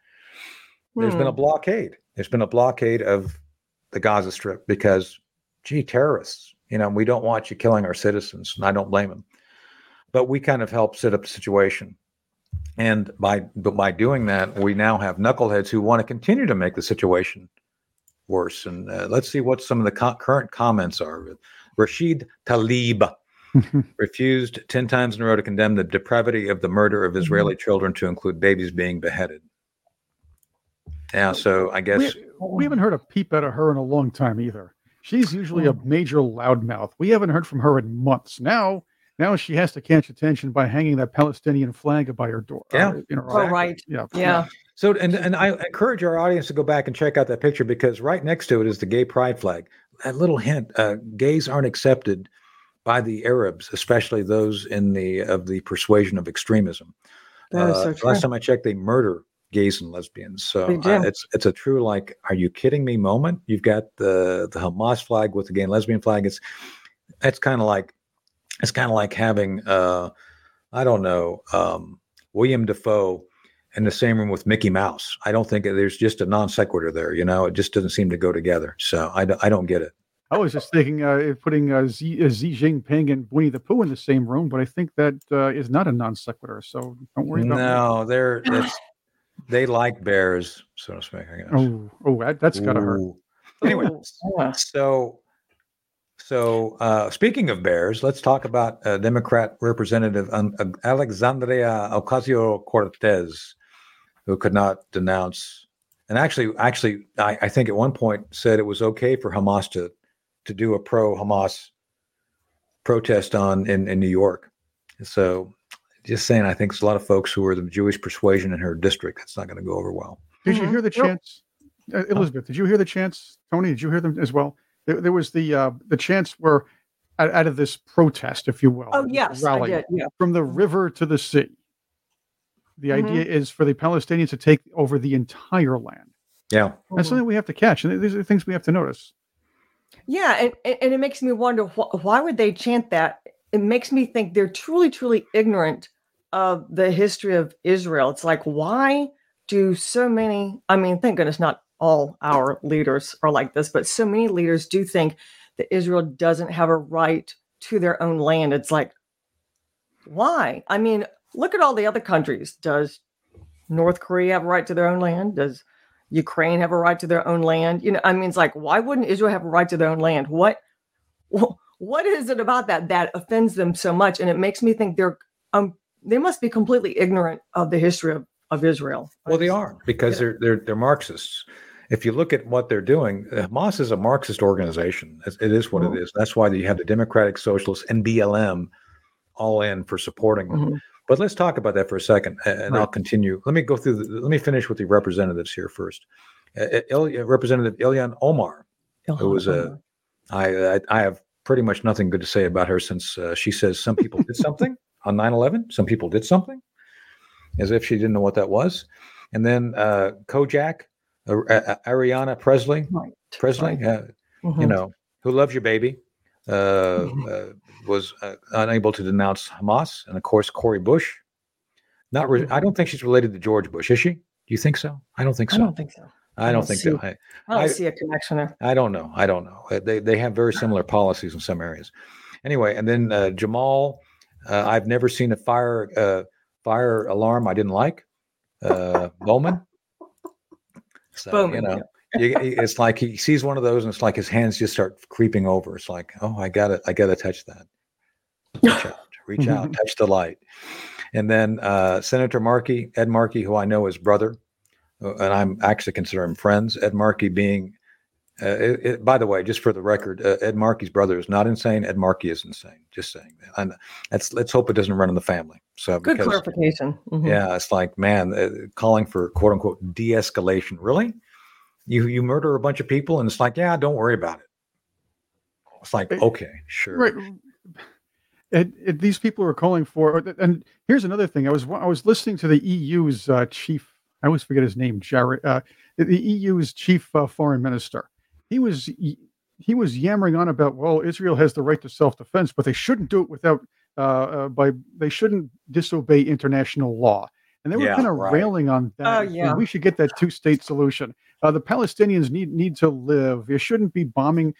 There's been a blockade. There's been a blockade of the Gaza Strip because, gee, terrorists. You know, we don't want you killing our citizens, and I don't blame them. But we kind of helped set up the situation. And by but by doing that, we now have knuckleheads who want to continue to make the situation worse. And uh, let's see what some of the co- current comments are. Rashid Tlaib *laughs* refused 10 times in a row to condemn the depravity of the murder of Israeli children, to include babies being beheaded. Yeah, so I guess We, we haven't heard a peep out of her in a long time either. She's usually a major loudmouth. We haven't heard from her in months. Now, now she has to catch attention by hanging that Palestinian flag by her door. Yeah. uh, in her Oh, right. Yeah. Yeah. So, and and I encourage our audience to go back and check out that picture because right next to it is the gay pride flag. A little hint: uh, gays aren't accepted by the Arabs, especially those in the of the persuasion of extremism. That is Uh, so true. last time I checked, they murder gays and lesbians. So They uh, do. it's it's a true like, are you kidding me? Moment. You've got the the Hamas flag with the gay and lesbian flag. It's it's kind of like it's kind of like having uh, I don't know um, William Dafoe in the same room with Mickey Mouse. I don't think there's just a non sequitur there. You know, it just doesn't seem to go together. So I, d- I don't get it. I was just thinking uh, putting uh, Xi, uh, Xi Jinping and Winnie the Pooh in the same room, but I think that uh, is not a non sequitur. So don't worry about me. No, they're that's, they like bears, so to speak. I guess. Oh, oh, that, that's gotta hurt. Anyway, *laughs* so so uh, speaking of bears, let's talk about uh, Democrat Representative um, uh, Alexandria Ocasio Cortez, who could not denounce, and actually, actually, I, I think at one point said it was okay for Hamas to to do a pro Hamas protest on in, in New York. So, just saying, I think there's a lot of folks who are the Jewish persuasion in her district. That's not going to go over well. Did you Mhm. hear the Yep. chants, uh, Elizabeth? Did you hear the chants, Tony? Did you hear them as well? There, there was the uh, the chants were out, out of this protest, if you will. Oh this yes, I rally did. Yeah. from the river to the sea. The Mhm. idea is for the Palestinians to take over the entire land. Yeah. That's Mhm. something we have to catch, and these are things we have to notice. Yeah, and, and and it makes me wonder wh- why would they chant that? It makes me think they're truly, truly ignorant of the history of Israel. It's like, why do so many? I mean, thank goodness not all our leaders are like this, but so many leaders do think that Israel doesn't have a right to their own land. It's like, why? I mean, look at all the other countries. Does North Korea have a right to their own land? Does Ukraine have a right to their own land? You know, I mean, it's like, why wouldn't Israel have a right to their own land? What, *laughs* what is it about that that offends them so much? And it makes me think they're, um, they must be completely ignorant of the history of, of Israel. Well, they are because Yeah. they're they're they're Marxists. If you look at what they're doing, uh, Hamas is a Marxist organization. It is what Mhm. it is. That's why you have the Democratic Socialists and BLM all in for supporting them. Mhm. But let's talk about that for a second, and I'll continue. Let me go through. The, let me finish with the representatives here first. Uh, Il- Representative Ilhan Omar, who was a, I, I I have pretty much nothing good to say about her since uh, she says some people did something *laughs* on 9/11. Some people did something, as if she didn't know what that was. And then uh, Kojak, uh, uh, Ayanna Pressley, Right. Pressley, right. Mhm. you know, who loves your baby, uh, Mhm. uh, was uh, unable to denounce Hamas, and of course Cori Bush. Not, re- I don't think she's related to George Bush, is she? Do you think so? I don't think so. I don't think so. I I don't don't think see- so. I, I don't I- see a connection there. I don't know. I don't know. They they have very similar policies in some areas. Anyway, and then uh, Jamal, uh, I've never seen a fire uh, fire alarm I didn't like. Uh, Bowman. So Bowman, you know, you, it's like he sees one of those, and it's like his hands just start creeping over. It's like, oh, I got it, I got to touch that. Reach out, *laughs* reach out, touch the light. And then uh, Senator Markey, Ed Markey, who I know is brother, uh, and I'm actually consider him friends. Ed Markey being uh, it, it- by the way, just for the record, uh, Ed Markey's brother is not insane. Ed Markey is insane. Just saying that. And let's let's hope it doesn't run in the family. So Good because clarification. Mhm. yeah, it's like man, uh, calling for quote unquote de-escalation. Really? You you murder a bunch of people, and it's like, yeah, don't worry about it. It's like, Right. okay, sure. Right. And, and these people are calling for. And here's another thing. I was I was listening to the EU's uh, chief. I always forget his name. Jared, uh, the EU's chief uh, foreign minister. He was he was yammering on about well, Israel has the right to self defense, but they shouldn't do it without uh, uh, by they shouldn't disobey international law. And they were Yeah, kind of right. railing on that. Oh, yeah. we should get that two state solution. Uh, the Palestinians need need to live. You shouldn't be bombing.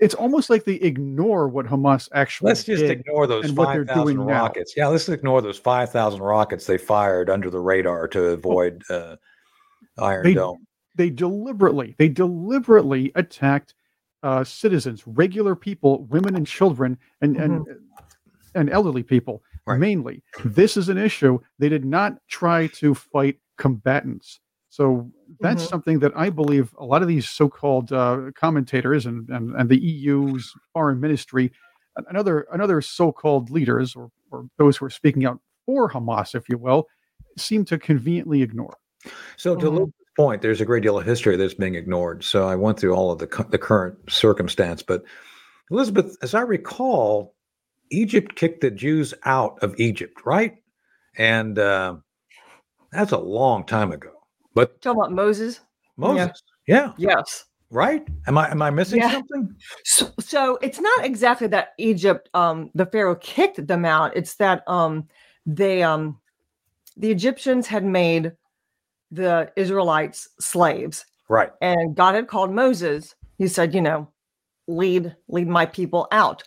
It's almost like they ignore what Hamas actually Let's just did. ignore those and what they're five thousand doing now. rockets. Yeah, let's ignore those five thousand rockets they fired under the radar to avoid uh, Iron They- Dome. They deliberately they deliberately attacked uh, citizens, regular people, women and children, and and and elderly people Right. mainly. This is an issue. They did not try to fight combatants. So that's Mhm. something that I believe a lot of these so-called uh, commentators and, and and the EU's foreign ministry, and another another so-called leaders or, or those who are speaking out for Hamas, if you will, seem to conveniently ignore. So to Mhm. Point, there's a great deal of history that's being ignored. So I went through all of the the current circumstance, but Elizabeth, as I recall, Egypt kicked the Jews out of Egypt, right? And uh, that's a long time ago. But Talking about Moses. Moses, yeah, Yes. right? Am I am I missing Yeah. something? So, so it's not exactly that Egypt, um, the Pharaoh kicked them out. It's that um, they, um, the Egyptians had made the Israelites slaves, Right. and God had called Moses. He said, you know, lead lead my people out.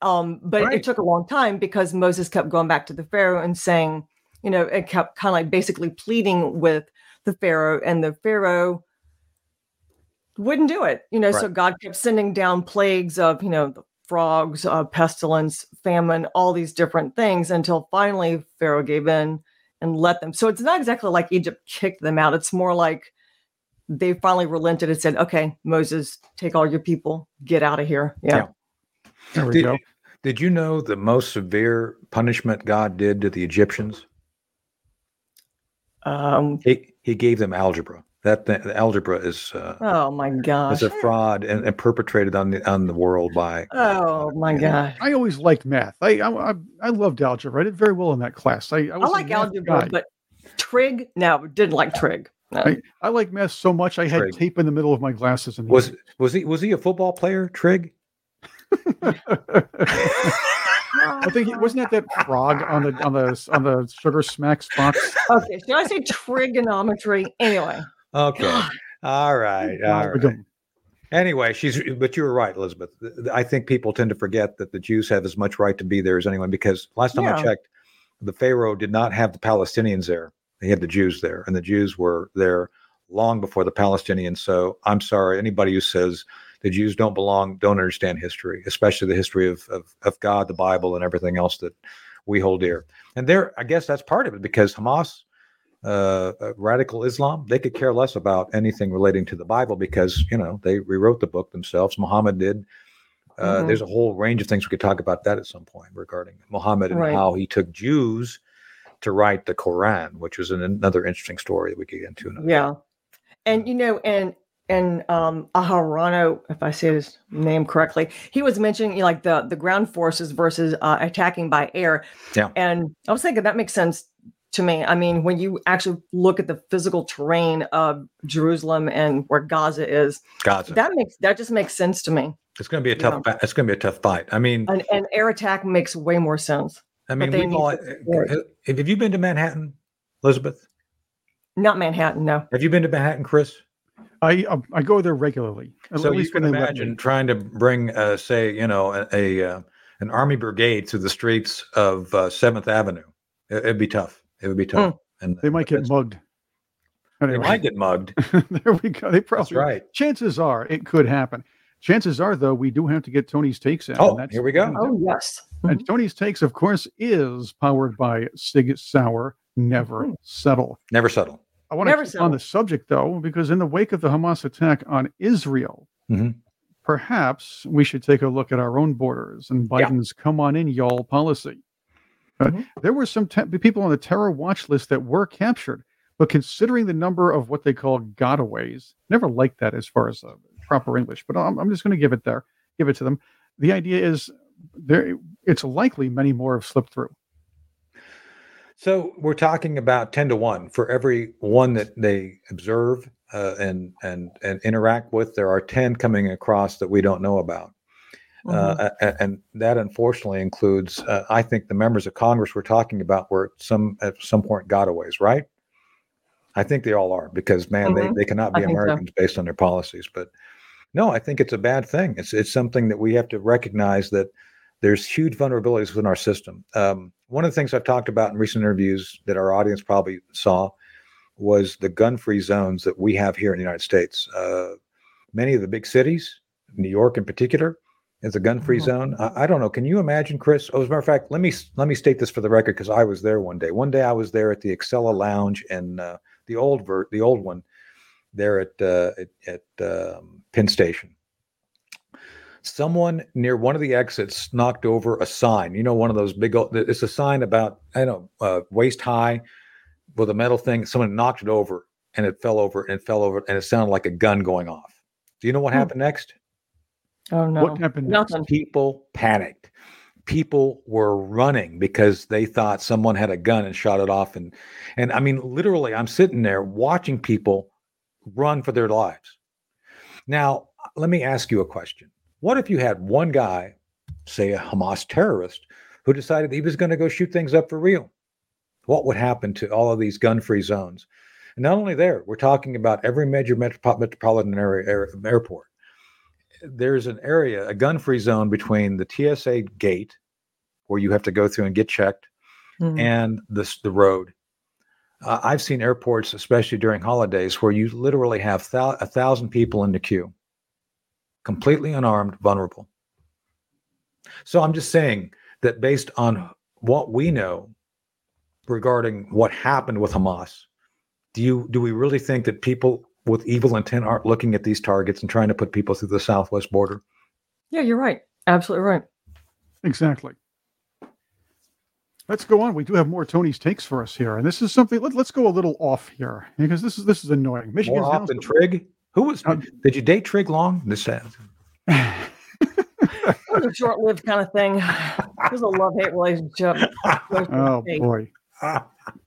Um, but Right. it took a long time because Moses kept going back to the Pharaoh and saying, you know, it kept kind of like basically pleading with the Pharaoh, and the Pharaoh wouldn't do it. You know, so God kept sending down plagues of, you know, the frogs, uh, pestilence, famine, all these different things until finally Pharaoh gave in and let them. So it's not exactly like Egypt kicked them out. It's more like they finally relented and said, okay, Moses, take all your people, get out of here. Yeah. Yeah. There we Did, go. did you know the most severe punishment God did to the Egyptians? Um, He he gave them algebra. That th- algebra is uh, oh my gosh. is a fraud and, and perpetrated on the on the world by Oh my gosh. I always liked math. I I, I- I loved algebra. I did very well in that class. I, I, I was a like algebra, guy. but trig, no, didn't like trig. No. I, I like math so much. I had Trig. tape in the middle of my glasses. And was was he was he a football player? Trig. *laughs* I think it wasn't that that frog on the on the on the sugar smacks box. Okay, should I say trigonometry? Anyway, Okay. All right. All right. Anyway, she's but you were right, Elizabeth. Th- th- I think people tend to forget that the Jews have as much right to be there as anyone because last time I checked, the Pharaoh did not have the Palestinians there. He had the Jews there, and the Jews were there long before the Palestinians. So I'm sorry, anybody who says the Jews don't belong don't understand history, especially the history of of, of God, the Bible, and everything else that we hold dear. And there, I guess that's part of it because Hamas uh, uh, radical Islam, they could care less about anything relating to the Bible because you know they rewrote the book themselves. Muhammad did. Uh, Mhm. There's a whole range of things we could talk about that at some point regarding Muhammad and Right. how he took Jews to write the Quran, which was an, another interesting story that we could get into. Another yeah, and you know, and and um Aharano, if I say his name correctly, he was mentioning you know, like the the ground forces versus uh, attacking by air. Yeah. and I was thinking that makes sense to me. I mean, when you actually look at the physical terrain of Jerusalem and where Gaza is, Gaza. that makes that just makes sense to me. it's going to be a tough. ba- It's going to be a tough fight. I mean, An, an air attack makes way more sense. I mean, they we've all, have have you been to Manhattan, Elizabeth? Not Manhattan, no. Have you been to Manhattan, Chris? I um, I go there regularly. At so you least can when they let imagine trying to bring, uh, say, you know, a, a uh, an army brigade through the streets of uh, Seventh Avenue. It, would be tough. It would be tough, and They might get that's- mugged. They might get mugged. *laughs* there we go. They That's probably right. chances are it could happen. Chances are, though, we do have to get Tony's takes in. Oh, and that's- here we go. Oh yes. And Tony's takes, of course, is powered by Sig Sauer. Never Mhm. settle. Never settle. I want to Never keep settle. on the subject though, because in the wake of the Hamas attack on Israel, Mhm. perhaps we should take a look at our own borders and Yeah. Biden's "come on in, y'all" policy. Mhm. There were some te- people on the terror watch list that were captured, But considering the number of what they call gotaways, never liked that as far as uh, proper English, but I'm, I'm just going to give it there, give it to them. The idea is there. It's likely many more have slipped through. So we're talking about ten to one for every one that they observe uh, and and and interact with. There are ten coming across that we don't know about. Uh, and that unfortunately includes, uh, I think, the members of Congress we're talking about were at some at some point gotaways, right? I think they all are because man, Mhm. they, they cannot be think so. Americans based on their policies. But no, I think it's a bad thing. It's it's something that we have to recognize that there's huge vulnerabilities within our system. Um, one of the things I've talked about in recent interviews that our audience probably saw was the gun-free zones that we have here in the United States. Uh, many of the big cities, New York in particular, is a gun-free Mhm. zone. I, I don't know. Can you imagine, Chris? Oh, as a matter of fact, let me let me state this for the record because I was there one day. One day I was there at the Acela Lounge and uh, the old ver- the old one there at uh, at, at um, Penn Station. Someone near one of the exits knocked over a sign. You know, one of those big. old- It's a sign about I don't know uh, waist high with a metal thing. Someone knocked it over and it fell over and it fell over and it sounded like a gun going off. Do you know what Hmm. happened next? Oh no. What happened next? Nothing. People panicked. People were running because they thought someone had a gun and shot it off. And and I mean, literally, I'm sitting there watching people run for their lives. Now, let me ask you a question. What if you had one guy, say a Hamas terrorist, who decided he was going to go shoot things up for real? What would happen to all of these gun-free zones? And not only there, we're talking about every major metropolitan area airport there's an area, a gun-free zone between the TSA gate, where you have to go through and get checked, Mhm. and this the road. Uh, I've seen airports, especially during holidays, where you literally have thou- a thousand people in the queue, completely unarmed, vulnerable. So I'm just saying that based on what we know regarding what happened with Hamas, do you do we really think that people with evil intent aren't looking at these targets and trying to put people through the southwest border? Yeah, you're right. Absolutely right. Exactly. Let's go on. We do have more Tony's takes for us here, and this is something. Let, let's go a little off here because this is this is annoying. Michigan's More off House than Trig? Who was? Uh, did you date Trig long? This sounds. It was a short-lived kind of thing. It was a love-hate relationship. *laughs* oh boy. *laughs*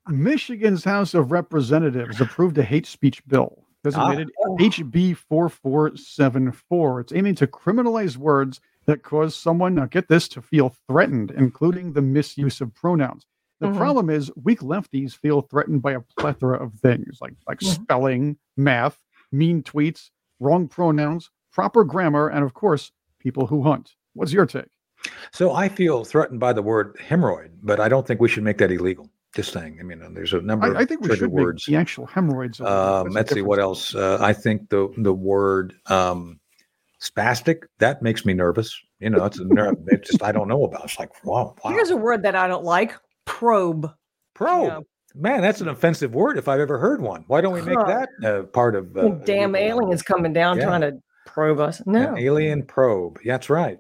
Michigan's House of Representatives approved a hate speech bill designated HB 4474. It's aiming to criminalize words that cause someone, now get this, to feel threatened, including the misuse of pronouns. The Mhm. problem is weak lefties feel threatened by a plethora of things like like Mhm. spelling, math, mean tweets, wrong pronouns, proper grammar, and of course, people who hunt. What's your take? So I feel threatened by the word hemorrhoid, but I don't think we should make that illegal. Just thing. I mean, there's a number of I, I think we trigger should words. the actual hemorrhoids. illegal. Um, let's see what else. Uh, I think the the word um, spastic that makes me nervous. You know, it's a nerve. It just I don't know about. It's like wow, wow. Here's a word that I don't like: probe. probe. Yeah. Man, that's an offensive word if I've ever heard one. Why don't we make Huh. that uh, part of? Uh, Damn aliens coming down Yeah. trying to probe us. No. An alien probe. Yeah, That's right.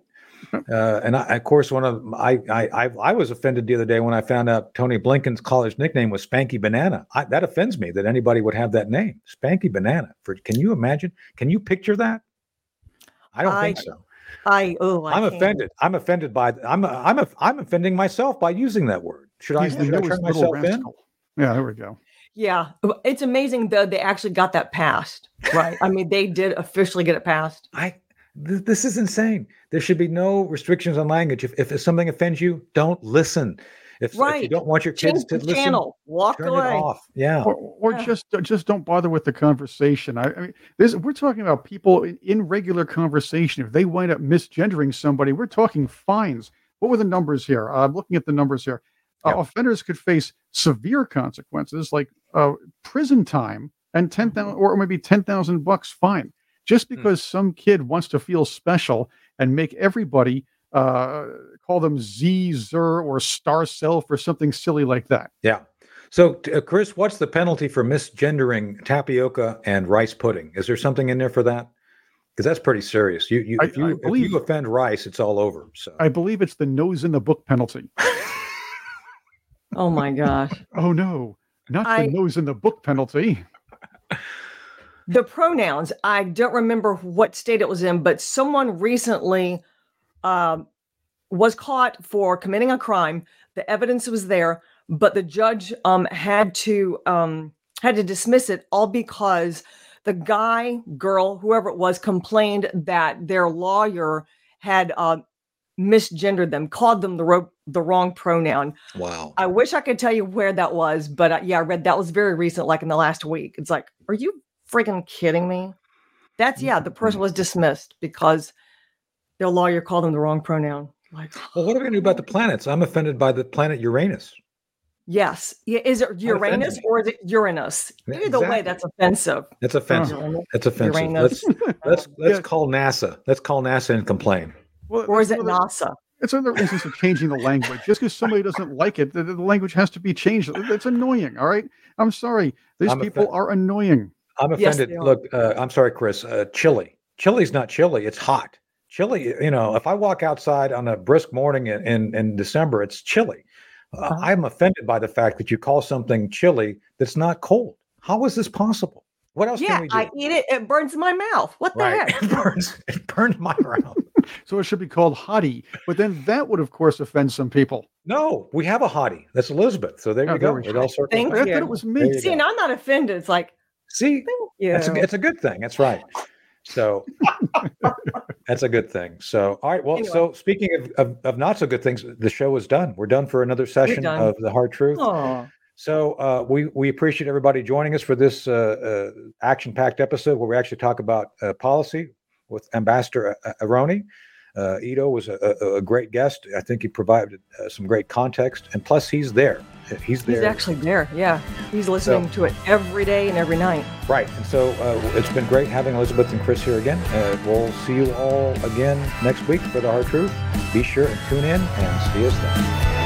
Uh, and I, of course, one of I, I I I was offended the other day when I found out Tony Blinken's college nickname was Spanky Banana. I, that offends me that anybody would have that name, Spanky Banana. For can you imagine? Can you picture that? I don't think so. I oh I I'm can't. offended. I'm offended by. I'm I'm a, I'm offending myself by using that word. Should I, He's the should I turn little myself in? Yeah, there we go. Yeah, it's amazing though they actually got that passed. Right. I mean, they did officially get it passed. I th- this is insane. There should be no restrictions on language. If if something offends you, don't listen. If, if you don't want your kids Change to the listen, channel. Walk turn away. it off. Yeah. Or, or Yeah. just just don't bother with the conversation. I, I mean, this we're talking about people in, in regular conversation. If they wind up misgendering somebody, we're talking fines. What were the numbers here? Uh, I'm looking at the numbers here. Uh, Yeah. offenders could face severe consequences like uh, prison time and ten thousand, or maybe ten thousand bucks fine, just Hmm. because some kid wants to feel special and make everybody uh, call them Z, Zer, or Star Self or something silly like that. Yeah. So, uh, Chris, what's the penalty for misgendering tapioca and rice pudding? Is there something in there for that? Because that's pretty serious. You, you, I- if you, I if believe- you offend rice, it's all over. So, I believe it's the nose in the book penalty. Oh my gosh. Oh no. Not I- the nose in the book penalty. *laughs* the pronouns i don't remember what state it was in but someone recently um, was caught for committing a crime the evidence was there but the judge um, had to um, had to dismiss it all because the guy girl whoever it was complained that their lawyer had uh, misgendered them called them the, ro- the wrong pronoun Wow. I wish I could tell you where that was, but uh, yeah, I read that was very recent, like in the last week. It's like, are you freaking kidding me? That's yeah, the person was mm-hmm. dismissed because their lawyer called them the wrong pronoun. Like, Well, what are we going to do about the planets? I'm offended by the planet Uranus. yes, yeah, is it Uranus or is it Uranus? Yeah, Either way, that's offensive. That's offensive. Uranus. That's offensive. Uranus. Let's *laughs* let's *laughs* let's Yeah. call NASA. Let's call NASA and complain. Well, Or is it another- NASA? It's another instance of changing the language. Just because somebody doesn't like it, the, the language has to be changed. It's annoying. All right. I'm sorry. These I'm people offended. are annoying. I'm offended. they are. Look, uh, I'm sorry, Chris. Uh, chili. Chili's not chili. It's hot. Chili. You know, if I walk outside on a brisk morning in in, in December, it's chilly. Uh, Uh-huh. I'm offended by the fact that you call something chili that's not cold. How is this possible? What else Yeah, can we do? I eat it. It burns my mouth. What the right. heck? *laughs* it burns. It burned my mouth. *laughs* So it should be called hottie. But then that would, of course, offend some people. No, we have a hottie. That's Elizabeth. So there Oh, you go. we It all circles Thank back. I thought you. it was me. you See, and I'm not offended. It's like, See. That's a, it's a good thing. That's right. So *laughs* that's a good thing. So, all right. Well, Anyway. so speaking of, of, of not so good things, the show is done. We're done for another session of the hard truth. Oh, So uh, we we appreciate everybody joining us for this uh, uh, action-packed episode where we actually talk about uh, policy with Ambassador A- A- Aroni. Uh, Ido was a, a, a great guest. I think he provided uh, some great context, and plus he's there. He's there. he's actually there. Yeah, he's listening to it every day and every night. Right. And so uh, it's been great having Elizabeth and Chris here again. Uh, we'll see you all again next week for the Hard Truth. Be sure and tune in and see us then.